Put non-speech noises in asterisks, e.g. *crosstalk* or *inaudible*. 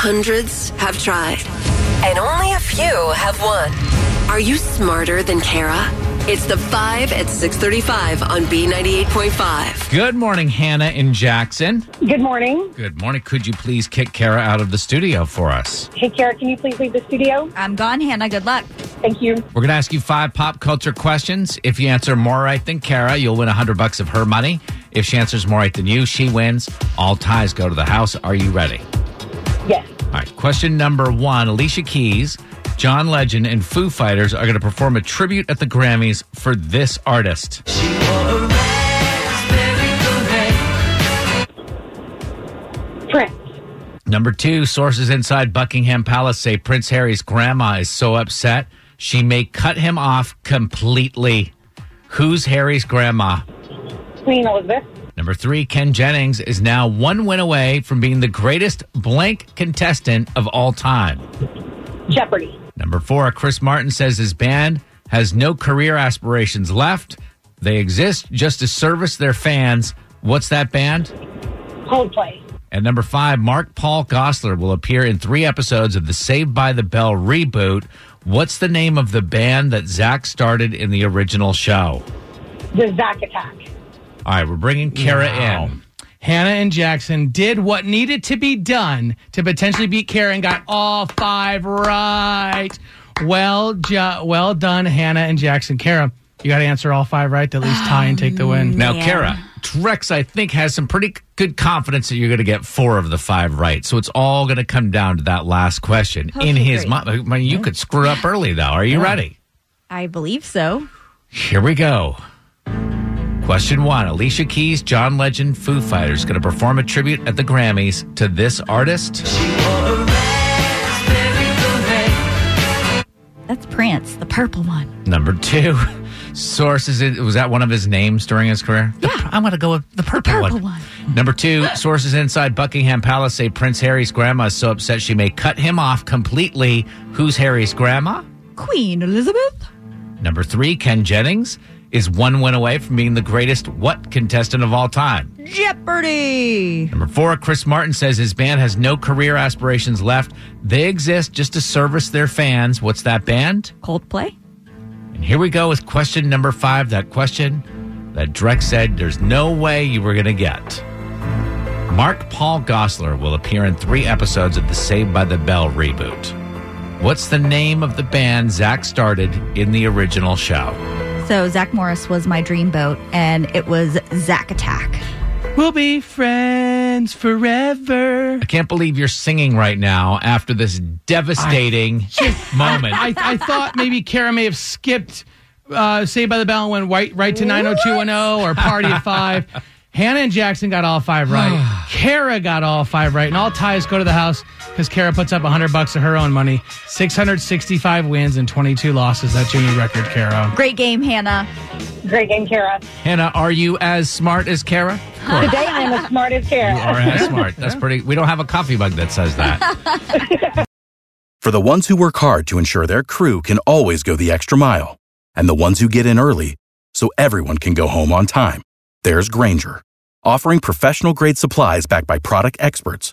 Hundreds have tried, and only a few have won. Are you smarter than Kara? It's the 5 at 635 on B98.5. Good morning, Hannah in Jackson. Good morning. Good morning. Could you please kick Kara out of the studio for us? Hey, Kara, can you please leave the studio? I'm gone, Hannah. Good luck. Thank you. We're going to ask you five pop culture questions. If you answer more right than Kara, you'll win 100 bucks of her money. If she answers more right than you, she wins. All ties go to the house. Are you ready? Yes. All right. Question number one Alicia Keys, John Legend, and Foo Fighters are going to perform a tribute at the Grammys for this artist. Prince. Number two, sources inside Buckingham Palace say Prince Harry's grandma is so upset she may cut him off completely. Who's Harry's grandma? Queen Elizabeth. Number three, Ken Jennings is now one win away from being the greatest blank contestant of all time. Jeopardy. Number four, Chris Martin says his band has no career aspirations left. They exist just to service their fans. What's that band? Coldplay. And number five, Mark Paul Gosselaar will appear in three episodes of the Saved by the Bell reboot. What's the name of the band that Zach started in the original show? The Zach Attack. All right, we're bringing Kara Wow. in. Hannah and Jackson did what needed to be done to potentially beat Kara and got all five right. Well, jo- well done, Hannah and Jackson. Kara, you got to answer all five right to at least tie and take the win. Now, Man. Kara, Drex, I think, has some pretty good confidence that you're going to get four of the five right. So it's all going to come down to that last question. in his great. mind, I mean, you could screw up early, though. Are you ready? I believe so. Here we go. Question one Alicia Keys, John Legend, Foo Fighters going to perform a tribute at the Grammys to this artist. That's Prince, the purple one. Number two, sources. Was that one of his names during his career? The- Yeah. I'm going to go with the purple, Purple one. one. Number two, *laughs* sources inside Buckingham Palace say Prince Harry's grandma is so upset she may cut him off completely. Who's Harry's grandma? Queen Elizabeth. Number three, Ken Jennings is one win away from being the greatest what contestant of all time. Jeopardy. Number four, Chris Martin says his band has no career aspirations left. They exist just to service their fans. What's that band? Coldplay. And here we go with question number five. That question that Drex said there's no way you were going to get. Mark Paul Gosselaar will appear in three episodes of the Saved by the Bell reboot. What's the name of the band Zach started in the original show? So Zach Morris was my dream boat, and it was Zach Attack. We'll be friends forever. I can't believe you're singing right now after this devastating moment. I, I thought maybe Kara may have skipped uh, Saved by the Bell and went right, right to 90210 or Party of 5. *laughs* Hannah and Jackson got all five right. *sighs* Kara got all five right. And all ties go to the house because Kara puts up 100 bucks of her own money. 665 wins and 22 losses. That's your new record, Kara. Great game, Hannah. Great game, Kara. Hannah, are you as smart as Kara? Today I am as smart as Kara. You are as smart. That's pretty. We don't have a coffee mug that says that. *laughs* For the ones who work hard to ensure their crew can always go the extra mile, and the ones who get in early so everyone can go home on time, there's Grainger, offering professional grade supplies backed by product experts